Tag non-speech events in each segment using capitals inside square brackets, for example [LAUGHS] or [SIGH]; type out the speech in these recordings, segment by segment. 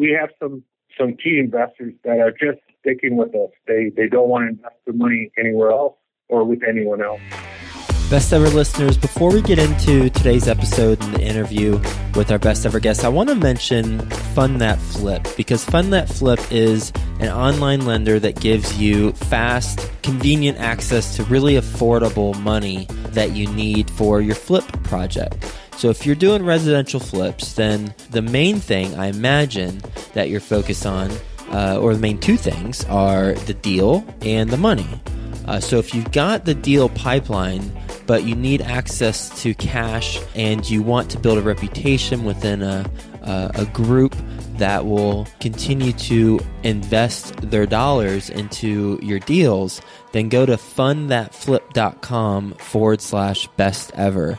we have some some key investors that are just sticking with us. They they don't want to invest their money anywhere else or with anyone else. Best ever listeners, before we get into today's episode and the interview with our best ever guest, I want to mention Fund That Flip because Fund That Flip is an online lender that gives you fast, convenient access to really affordable money that you need for your flip project. So if you're doing residential flips, then the main thing I imagine that you're focused on, uh, or the main two things, are the deal and the money. Uh, so if you've got the deal pipeline, but you need access to cash and you want to build a reputation within a, a, a group that will continue to invest their dollars into your deals, then go to fundthatflip.com forward slash best ever.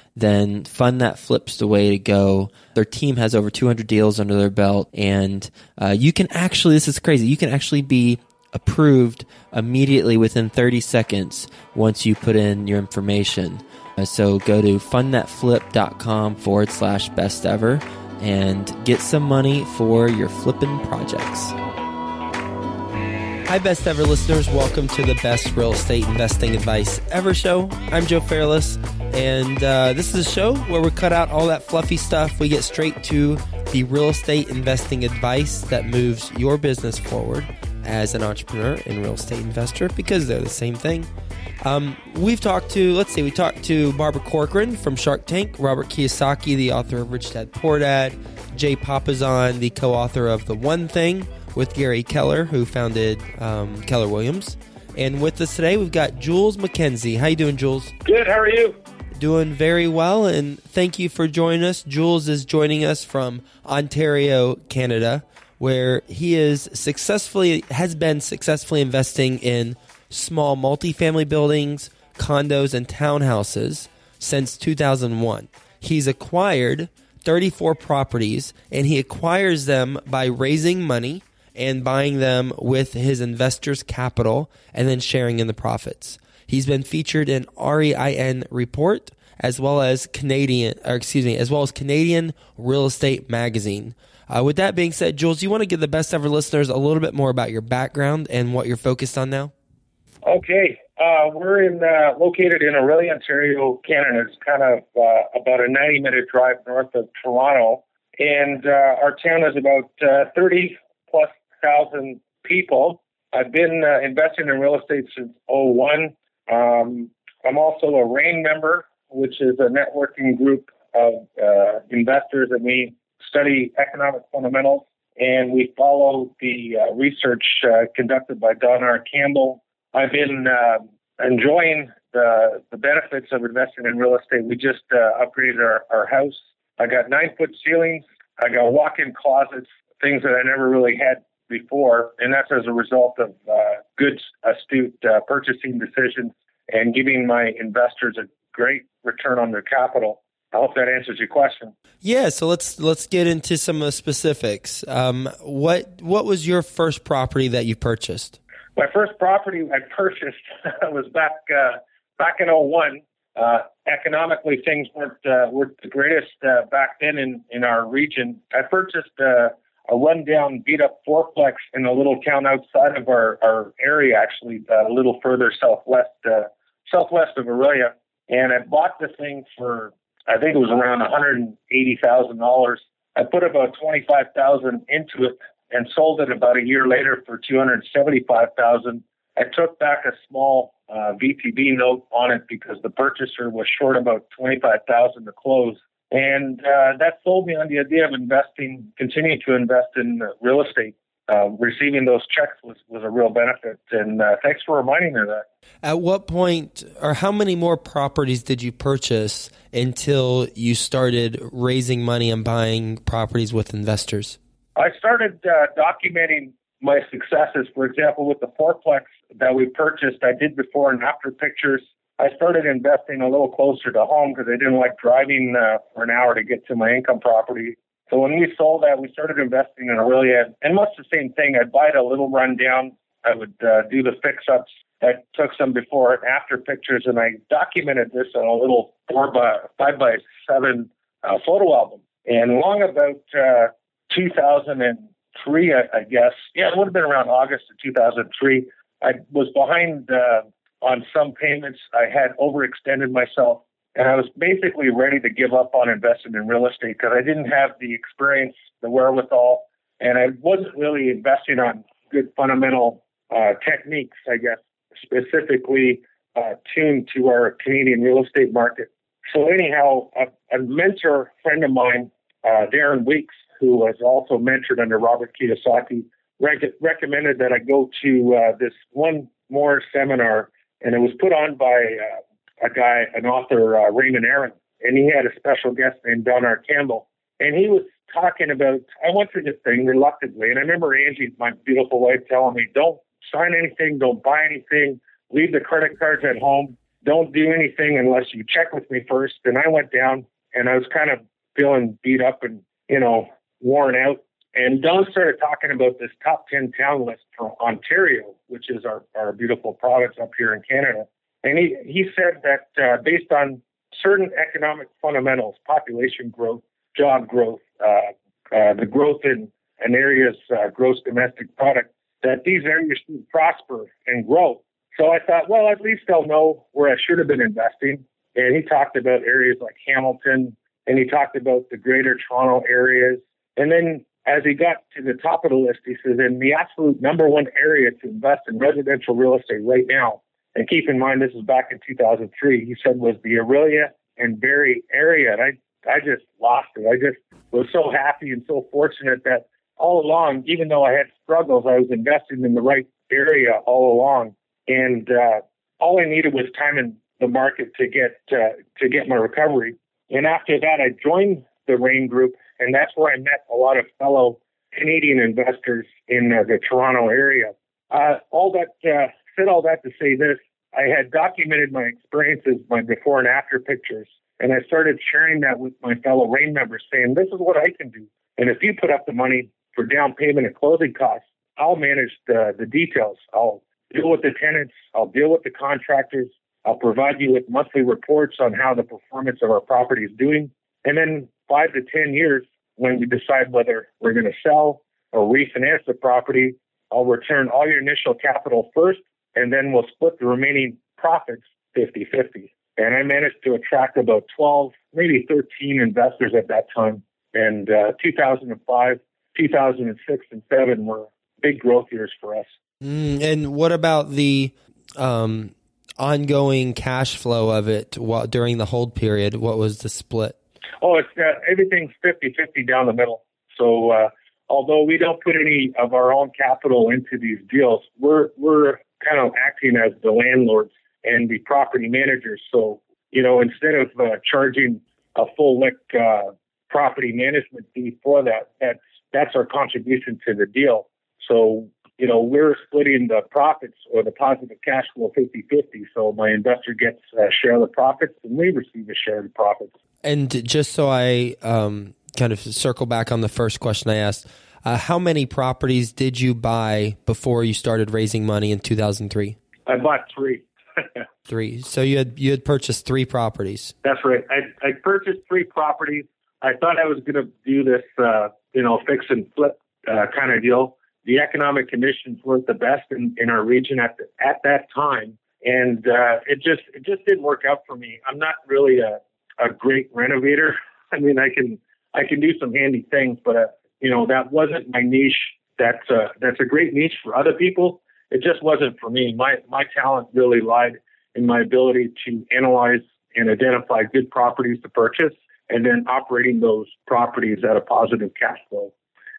then Fund That Flip's the way to go. Their team has over 200 deals under their belt, and uh, you can actually, this is crazy, you can actually be approved immediately within 30 seconds once you put in your information. Uh, so go to fundthatflip.com forward slash best ever and get some money for your flipping projects. Hi, best ever listeners. Welcome to the best real estate investing advice ever show. I'm Joe Fairless, and uh, this is a show where we cut out all that fluffy stuff. We get straight to the real estate investing advice that moves your business forward as an entrepreneur and real estate investor because they're the same thing. Um, we've talked to, let's see, we talked to Barbara Corcoran from Shark Tank, Robert Kiyosaki, the author of Rich Dad Poor Dad, Jay Papasan, the co author of The One Thing with Gary Keller, who founded um, Keller Williams. And with us today, we've got Jules McKenzie. How you doing, Jules? Good. How are you? Doing very well, and thank you for joining us. Jules is joining us from Ontario, Canada, where he is successfully has been successfully investing in small multifamily buildings, condos, and townhouses since 2001. He's acquired 34 properties, and he acquires them by raising money and buying them with his investors' capital and then sharing in the profits. He's been featured in REIN Report as well as Canadian, or excuse me, as well as Canadian Real Estate Magazine. Uh, with that being said, Jules, you want to give the best ever listeners a little bit more about your background and what you're focused on now? Okay. Uh, we're in uh, located in Orillia, Ontario, Canada. It's kind of uh, about a 90 minute drive north of Toronto. And uh, our town is about uh, 30 plus thousand people. I've been investing in real estate since 01. Um, I'm also a REIN member, which is a networking group of uh, investors, and we study economic fundamentals and we follow the uh, research uh, conducted by Don R. Campbell. I've been uh, enjoying the, the benefits of investing in real estate. We just uh, upgraded our, our house. I got nine foot ceilings. I got walk in closets, things that I never really had before, and that's as a result of uh, good, astute uh, purchasing decisions and giving my investors a great return on their capital. I hope that answers your question. Yeah, so let's let's get into some of the specifics. Um, what what was your first property that you purchased? My first property I purchased [LAUGHS] was back uh, back in 01. Uh, economically, things weren't uh, weren't the greatest uh, back then in in our region. I purchased uh, a rundown, beat up fourplex in a little town outside of our, our area, actually, uh, a little further southwest, uh, southwest of Orillia. And I bought the thing for, I think it was around $180,000. I put about 25000 into it and sold it about a year later for 275000 I took back a small uh, VTB note on it because the purchaser was short about 25000 to close. And uh, that sold me on the idea of investing, continuing to invest in real estate. Uh, receiving those checks was, was a real benefit. And uh, thanks for reminding me of that. At what point, or how many more properties did you purchase until you started raising money and buying properties with investors? I started uh, documenting my successes. For example, with the fourplex that we purchased, I did before and after pictures. I started investing a little closer to home because I didn't like driving uh, for an hour to get to my income property. So when we sold that, we started investing in Orillia, and much the same thing. I'd buy it a little rundown. I would uh, do the fix-ups. I took some before and after pictures, and I documented this on a little four by five by seven uh, photo album. And long about uh, 2003, I, I guess, yeah, it would have been around August of 2003. I was behind uh, on some payments. I had overextended myself, and I was basically ready to give up on investing in real estate because I didn't have the experience, the wherewithal, and I wasn't really investing on good fundamental uh, techniques, I guess, specifically uh, tuned to our Canadian real estate market. So anyhow, a, a mentor friend of mine, uh, Darren Weeks, who was also mentored under Robert Kiyosaki, rec- recommended that I go to uh, this one more seminar, and it was put on by uh, a guy, an author, uh, Raymond Aaron, and he had a special guest named Don R. Campbell, and he was talking about. I went through this thing reluctantly, and I remember Angie, my beautiful wife, telling me, "Don't sign anything, don't buy anything, leave the credit cards at home, don't do anything unless you check with me first. And I went down, and I was kind of feeling beat up and you know worn out. And Don started talking about this top 10 town list for Ontario, which is our, our beautiful province up here in Canada. And he, he said that uh, based on certain economic fundamentals, population growth, job growth, uh, uh, the growth in an area's uh, gross domestic product, that these areas should prosper and grow. So I thought, well, at least I'll know where I should have been investing. And he talked about areas like Hamilton, and he talked about the greater Toronto areas. And then as he got to the top of the list, he says, in the absolute number one area to invest in residential real estate right now, and keep in mind this is back in 2003, he said was the Orillia and Barrie area. And I, I just lost it. I just was so happy and so fortunate that all along, even though I had struggles, I was investing in the right area all along. And uh, all I needed was time in the market to get uh, to get my recovery. And after that, I joined the REIN Group, and that's where I met a lot of fellow Canadian investors in uh, the Toronto area. Uh, all that uh, said, all that to say this: I had documented my experiences, my before and after pictures, and I started sharing that with my fellow REIN members, saying, "This is what I can do." And if you put up the money, for down payment and closing costs. I'll manage the, the details. I'll deal with the tenants. I'll deal with the contractors. I'll provide you with monthly reports on how the performance of our property is doing. And then five to 10 years, when we decide whether we're going to sell or refinance the property, I'll return all your initial capital first, and then we'll split the remaining profits 50 50. And I managed to attract about 12, maybe 13 investors at that time. And uh, 2005, 2006 and 7 were big growth years for us. Mm, and what about the um, ongoing cash flow of it while, during the hold period? What was the split? Oh, it's uh, everything's 50 50 down the middle. So, uh, although we don't put any of our own capital into these deals, we're, we're kind of acting as the landlords and the property managers. So, you know, instead of uh, charging a full lick uh, property management fee for that, that's that's our contribution to the deal. So, you know, we're splitting the profits or the positive cash flow 50 50. So my investor gets a share of the profits and we receive a share of the profits. And just so I um, kind of circle back on the first question I asked, uh, how many properties did you buy before you started raising money in 2003? I bought three. [LAUGHS] three. So you had you had purchased three properties. That's right. I, I purchased three properties. I thought I was going to do this uh, you know, fix and flip uh, kind of deal. The economic conditions weren't the best in, in our region at the, at that time, and uh, it just it just didn't work out for me. I'm not really a, a great renovator. I mean, I can I can do some handy things, but uh, you know that wasn't my niche. That's a, that's a great niche for other people. It just wasn't for me. My my talent really lied in my ability to analyze and identify good properties to purchase and then operating those properties at a positive cash flow.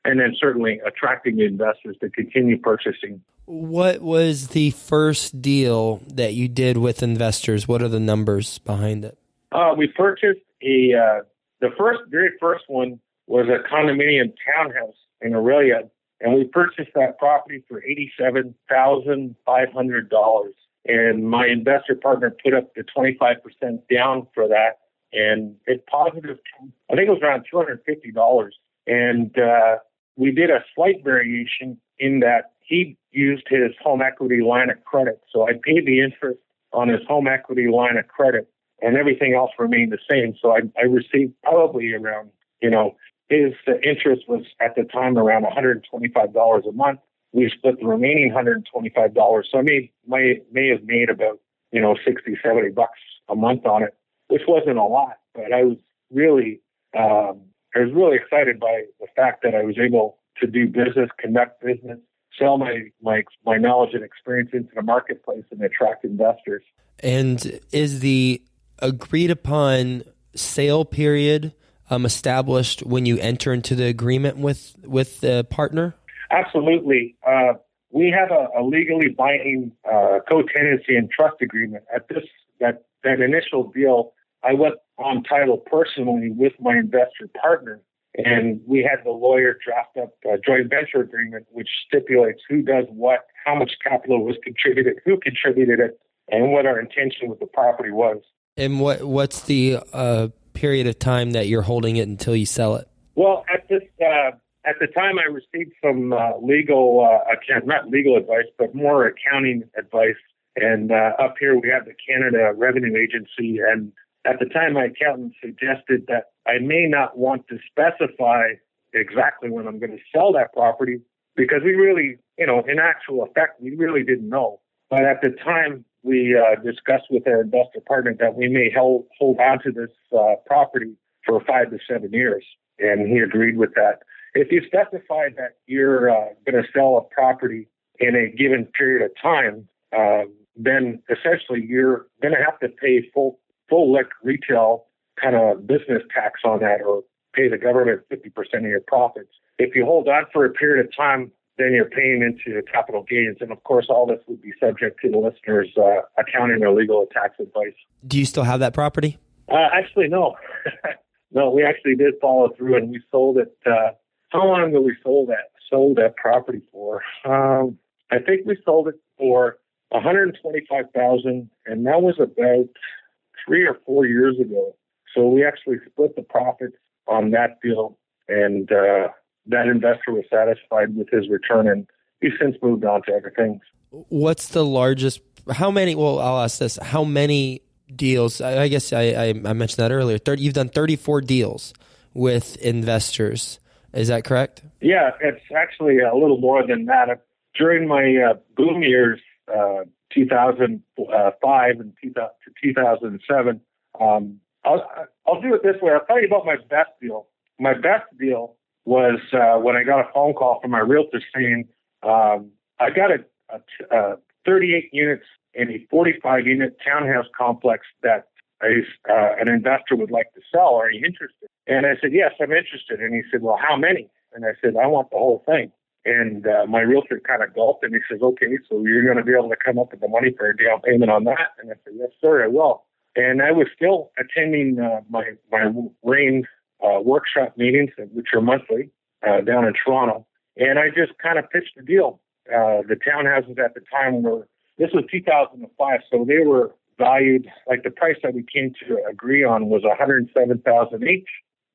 And then certainly attracting the investors to continue purchasing. What was the first deal that you did with investors? What are the numbers behind it? Uh, we purchased a uh, the first very first one was a condominium townhouse in Orillia, and we purchased that property for eighty-seven thousand five hundred dollars. And my investor partner put up the twenty-five percent down for that, and it positive. I think it was around two hundred fifty dollars, and uh, we did a slight variation in that he used his home equity line of credit. So I paid the interest on his home equity line of credit, and everything else remained the same. So I, I received probably around, you know, his interest was at the time around $125 a month. We split the remaining $125. So I may, may have made about, you know, 60, 70 bucks a month on it, which wasn't a lot, but I was really, um, I was really excited by the fact that I was able to do business, conduct business, sell my my my knowledge and experience into the marketplace and attract investors. And is the agreed upon sale period um, established when you enter into the agreement with with the partner? Absolutely. Uh, we have a, a legally binding uh, co-tenancy and trust agreement. At this that that initial deal, I went on title personally with my investor partner, and we had the lawyer draft up a joint venture agreement, which stipulates who does what, how much capital was contributed, who contributed it, and what our intention with the property was. And what what's the uh, period of time that you're holding it until you sell it? Well, at this uh, at the time, I received some uh, legal, uh, not legal advice, but more accounting advice. And uh, up here, we have the Canada Revenue Agency, and at the time, my accountant suggested that I may not want to specify exactly when I'm going to sell that property because we really, you know, in actual effect, we really didn't know. But at the time, we uh, discussed with our investor partner that we may hold, hold on to this uh, property for five to seven years. And he agreed with that. If you specify that you're uh, going to sell a property in a given period of time, um, then essentially you're going to have to pay full full lick retail kind of business tax on that or pay the government 50% of your profits. If you hold on for a period of time, then you're paying into capital gains. And of course, all this would be subject to the listener's uh, accounting or legal tax advice. Do you still have that property? Uh, actually, no. [LAUGHS] no, we actually did follow through and we sold it. Uh, how long ago we sold that? Sold that property for? Um, I think we sold it for 125,000, and that was about three or four years ago. So we actually split the profits on that deal, and uh, that investor was satisfied with his return, and he's since moved on to other things. What's the largest? How many? Well, I'll ask this: How many deals? I, I guess I, I, I, mentioned that earlier. 30, you've done thirty-four deals with investors. Is that correct? Yeah, it's actually a little more than that. During my uh, boom years, uh, 2005 and 2007. Um, I'll, I'll do it this way. I'll tell you about my best deal. My best deal was uh, when I got a phone call from my realtor saying um, I got a, a, a 38 units in a 45 unit townhouse complex that uh, an investor would like to sell. Are you interested? And I said, yes, I'm interested. And he said, well, how many? And I said, I want the whole thing. And uh, my realtor kind of gulped and he says, okay, so you're going to be able to come up with the money for a down payment on that? And I said, yes, sir, I will. And I was still attending uh, my, my REIN uh, workshop meetings, which are monthly uh, down in Toronto. And I just kind of pitched the deal. Uh, the townhouses at the time were, this was 2005, so they were valued, like the price that we came to agree on was 107000 each.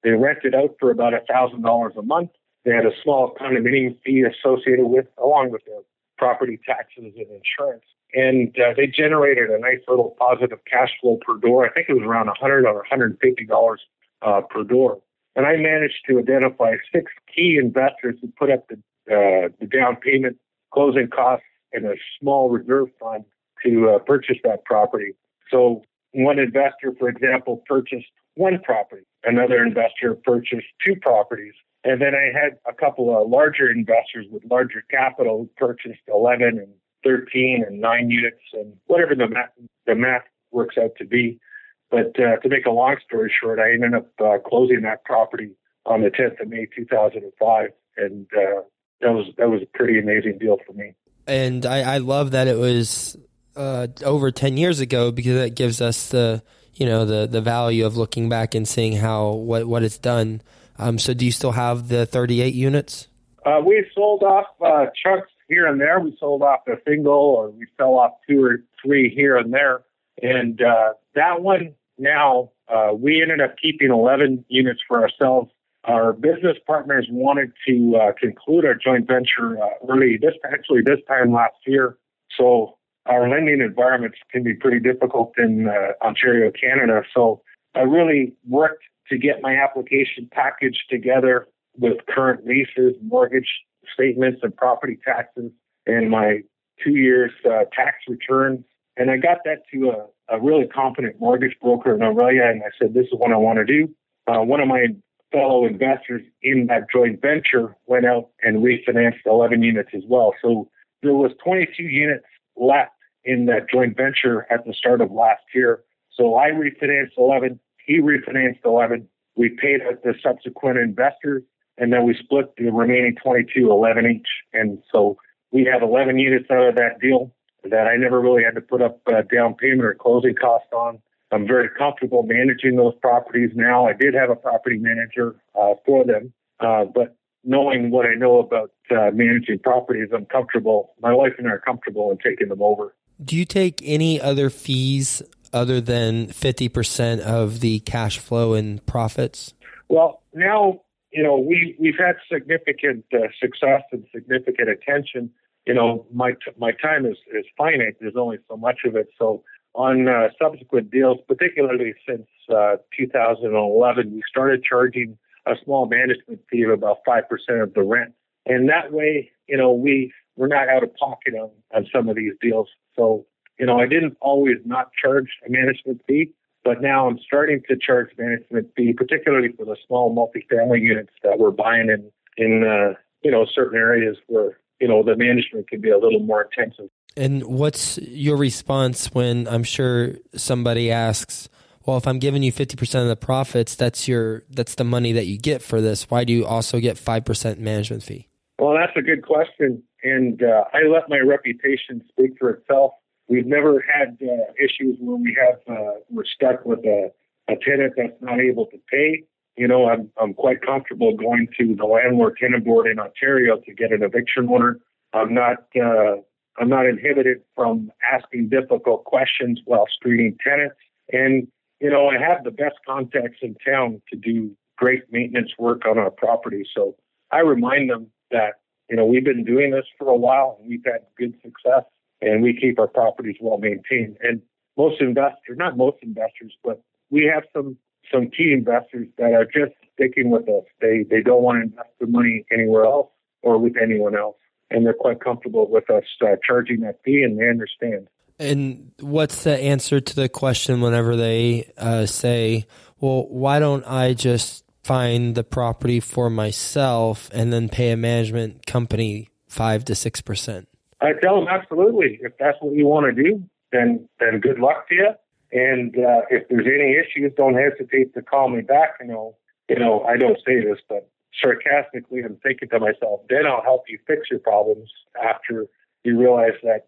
They rented out for about $1,000 a month they had a small condominium fee associated with, along with their property taxes and insurance. And uh, they generated a nice little positive cash flow per door. I think it was around 100 or 150 dollars uh, per door. And I managed to identify six key investors who put up the, uh, the down payment, closing costs, and a small reserve fund to uh, purchase that property. So one investor, for example, purchased one property. Another investor purchased two properties. And then I had a couple of larger investors with larger capital who purchased 11 and 13 and 9 units and whatever the math, the math works out to be. But uh, to make a long story short, I ended up uh, closing that property on the 10th of May 2005, and uh, that was that was a pretty amazing deal for me. And I, I love that it was uh, over 10 years ago because that gives us the you know the the value of looking back and seeing how what what it's done um, so do you still have the 38 units? Uh, we sold off uh, chunks here and there. We sold off a single, or we sell off two or three here and there. And uh, that one now, uh, we ended up keeping 11 units for ourselves. Our business partners wanted to uh, conclude our joint venture uh, early, this actually this time last year. So our lending environments can be pretty difficult in uh, Ontario, Canada. So I really worked to get my application package together with current leases, mortgage statements, and property taxes, and my two years uh, tax returns. And I got that to a, a, really competent mortgage broker in Orillia, and I said, "This is what I want to do." Uh, one of my fellow investors in that joint venture went out and refinanced 11 units as well. So there was 22 units left in that joint venture at the start of last year. So I refinanced 11. He refinanced 11. We paid out the subsequent investors and then we split the remaining 22, 11 each. And so we have 11 units out of that deal that I never really had to put up a down payment or closing costs on. I'm very comfortable managing those properties now. I did have a property manager uh, for them, uh, but knowing what I know about uh, managing properties, I'm comfortable. My wife and I are comfortable in taking them over. Do you take any other fees other than 50% of the cash flow and profits? Well, now you know, we we've had significant uh, success and significant attention. You know, my my time is is finite. There's only so much of it. So on uh, subsequent deals, particularly since uh, 2011, we started charging a small management fee of about five percent of the rent, and that way, you know, we we're not out of pocket on on some of these deals. So you know, I didn't always not charge a management fee. But now I'm starting to charge management fee, particularly for the small multifamily units that we're buying in in uh, you know certain areas where you know the management could be a little more intensive. And what's your response when I'm sure somebody asks, well, if I'm giving you 50% of the profits, that's your that's the money that you get for this. Why do you also get 5% management fee? Well, that's a good question. And uh, I let my reputation speak for itself. We've never had uh, issues where we have uh, we're stuck with a, a tenant that's not able to pay. You know, I'm I'm quite comfortable going to the landlord tenant board in Ontario to get an eviction order. I'm not uh, I'm not inhibited from asking difficult questions while screening tenants. And you know, I have the best contacts in town to do great maintenance work on our property. So I remind them that you know we've been doing this for a while and we've had good success and we keep our properties well maintained. And most investors, not most investors, but we have some some key investors that are just sticking with us. They they don't want to invest their money anywhere else or with anyone else, and they're quite comfortable with us uh, charging that fee, and they understand. And what's the answer to the question whenever they uh, say, "Well, why don't I just find the property for myself and then pay a management company five to six percent?" I tell them absolutely. If that's what you want to do, then then good luck to you. And uh, if there's any issues, don't hesitate to call me back. You know, you know, I don't say this, but sarcastically, I'm thinking to myself, then I'll help you fix your problems after you realize that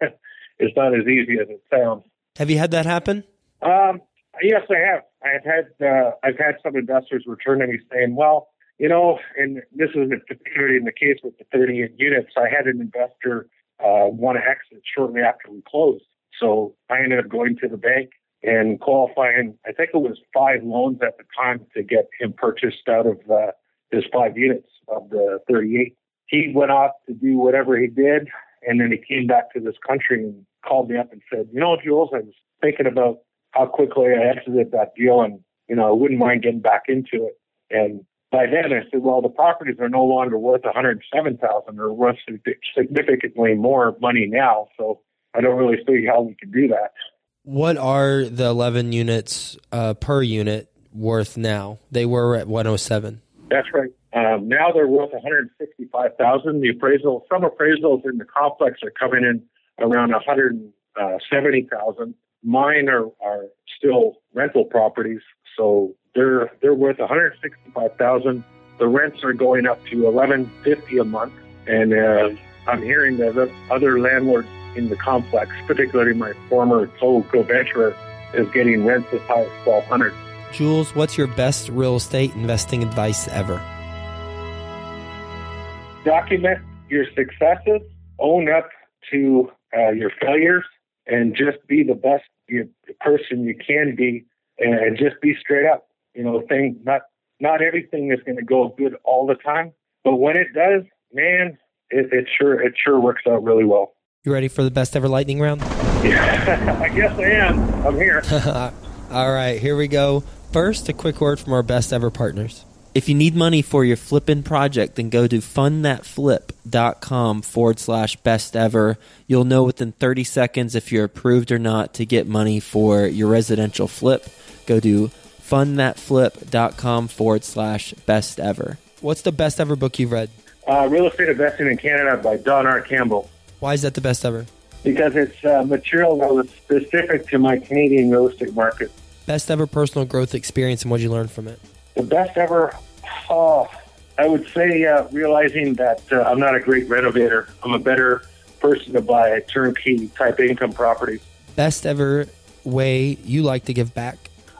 [LAUGHS] it's not as easy as it sounds. Have you had that happen? Um, yes, I have. I've had uh, I've had some investors return to me saying, "Well, you know, and this is particularly in the case with the 38 units. I had an investor uh, want to exit shortly after we closed. So I ended up going to the bank and qualifying, I think it was five loans at the time to get him purchased out of uh, his five units of the 38. He went off to do whatever he did. And then he came back to this country and called me up and said, you know, Jules, I was thinking about how quickly I exited that deal and, you know, I wouldn't mind getting back into it. And by then I said, well, the properties are no longer worth 107,000; they're worth significantly more money now. So I don't really see how we can do that. What are the 11 units uh, per unit worth now? They were at 107. That's right. Um, now they're worth 165,000. The appraisal, some appraisals in the complex are coming in around 170,000. Mine are, are still rental properties, so they're they're worth 165,000. The rents are going up to 1150 a month, and uh, I'm hearing that other landlords in the complex, particularly my former co-venturer, is getting rents as high as 1200. Jules, what's your best real estate investing advice ever? document your successes, own up to uh, your failures, and just be the best person you can be, and just be straight up. You know, thing not not everything is going to go good all the time, but when it does, man, it, it sure it sure works out really well. You ready for the best ever lightning round? Yeah, [LAUGHS] I guess I am. I'm here. [LAUGHS] all right, here we go. First, a quick word from our best ever partners. If you need money for your flipping project, then go to fundthatflip.com forward slash best ever. You'll know within 30 seconds if you're approved or not to get money for your residential flip. Go to fundthatflip.com forward slash best ever. What's the best ever book you've read? Uh, Real Estate Investing in Canada by Don R. Campbell. Why is that the best ever? Because it's uh, material that was specific to my Canadian real estate market. Best ever personal growth experience and what you learned from it? The best ever, oh, I would say uh, realizing that uh, I'm not a great renovator. I'm a better person to buy a turnkey type income property. Best ever way you like to give back?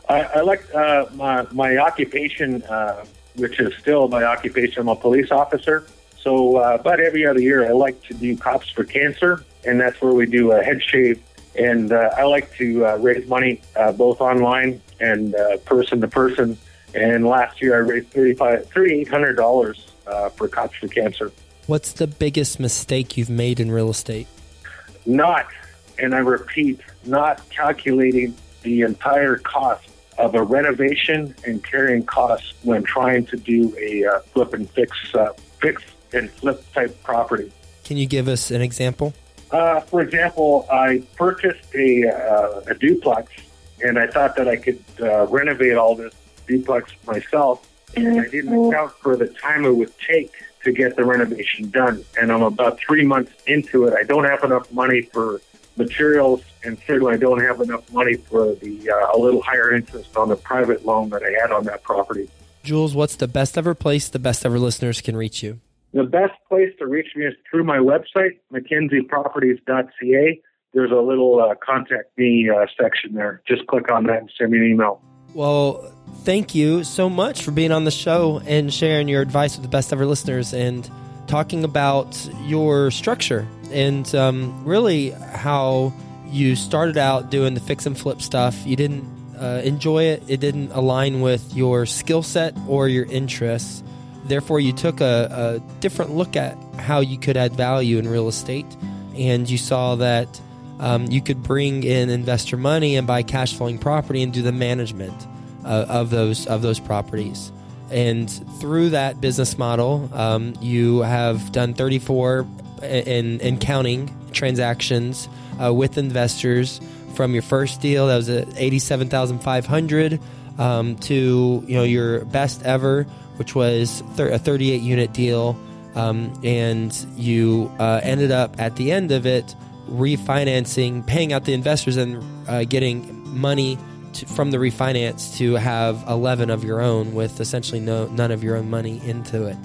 I, I like uh, my, my occupation, uh, which is still my occupation. I'm a police officer. So uh, about every other year, I like to do Cops for Cancer, and that's where we do a head shave. And uh, I like to uh, raise money uh, both online and uh, person to person. And last year, I raised $3,800 uh, for Cops for Cancer. What's the biggest mistake you've made in real estate? Not, and I repeat, not calculating the entire cost of a renovation and carrying costs when trying to do a uh, flip and fix, uh, fix and flip type property. Can you give us an example? Uh, for example, I purchased a, uh, a duplex and I thought that I could uh, renovate all this duplex myself. And I didn't account for the time it would take to get the renovation done. And I'm about three months into it. I don't have enough money for materials, and certainly I don't have enough money for the uh, a little higher interest on the private loan that I had on that property. Jules, what's the best ever place the best ever listeners can reach you? The best place to reach me is through my website, mackenzieproperties.ca. There's a little uh, contact me uh, section there. Just click on that and send me an email. Well, thank you so much for being on the show and sharing your advice with the best ever listeners and talking about your structure and um, really how you started out doing the fix and flip stuff. You didn't uh, enjoy it, it didn't align with your skill set or your interests. Therefore, you took a, a, different look at how you could add value in real estate, and you saw that um, you could bring in investor money and buy cash flowing property and do the management uh, of those of those properties. And through that business model, um, you have done 34 in, in counting transactions uh, with investors from your first deal that was at 87,500 um, to you know your best ever which was thir- a 38 unit deal um, and you uh, ended up at the end of it refinancing paying out the investors and uh, getting money to, from the refinance to have 11 of your own with essentially no none of your own money into it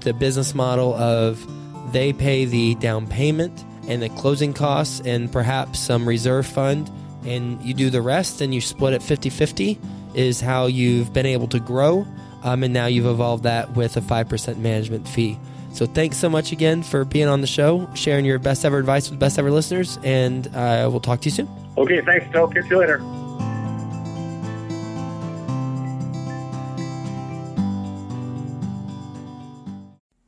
the business model of they pay the down payment and the closing costs and perhaps some reserve fund, and you do the rest and you split it 50 50 is how you've been able to grow. Um, and now you've evolved that with a 5% management fee. So thanks so much again for being on the show, sharing your best ever advice with best ever listeners, and uh, we'll talk to you soon. Okay, thanks, Phil. Catch you later.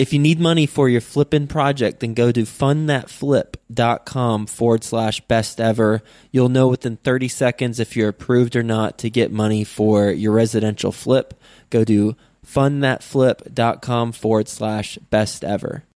If you need money for your flipping project, then go to fundthatflip.com forward slash best ever. You'll know within 30 seconds if you're approved or not to get money for your residential flip. Go to fundthatflip.com forward slash best ever.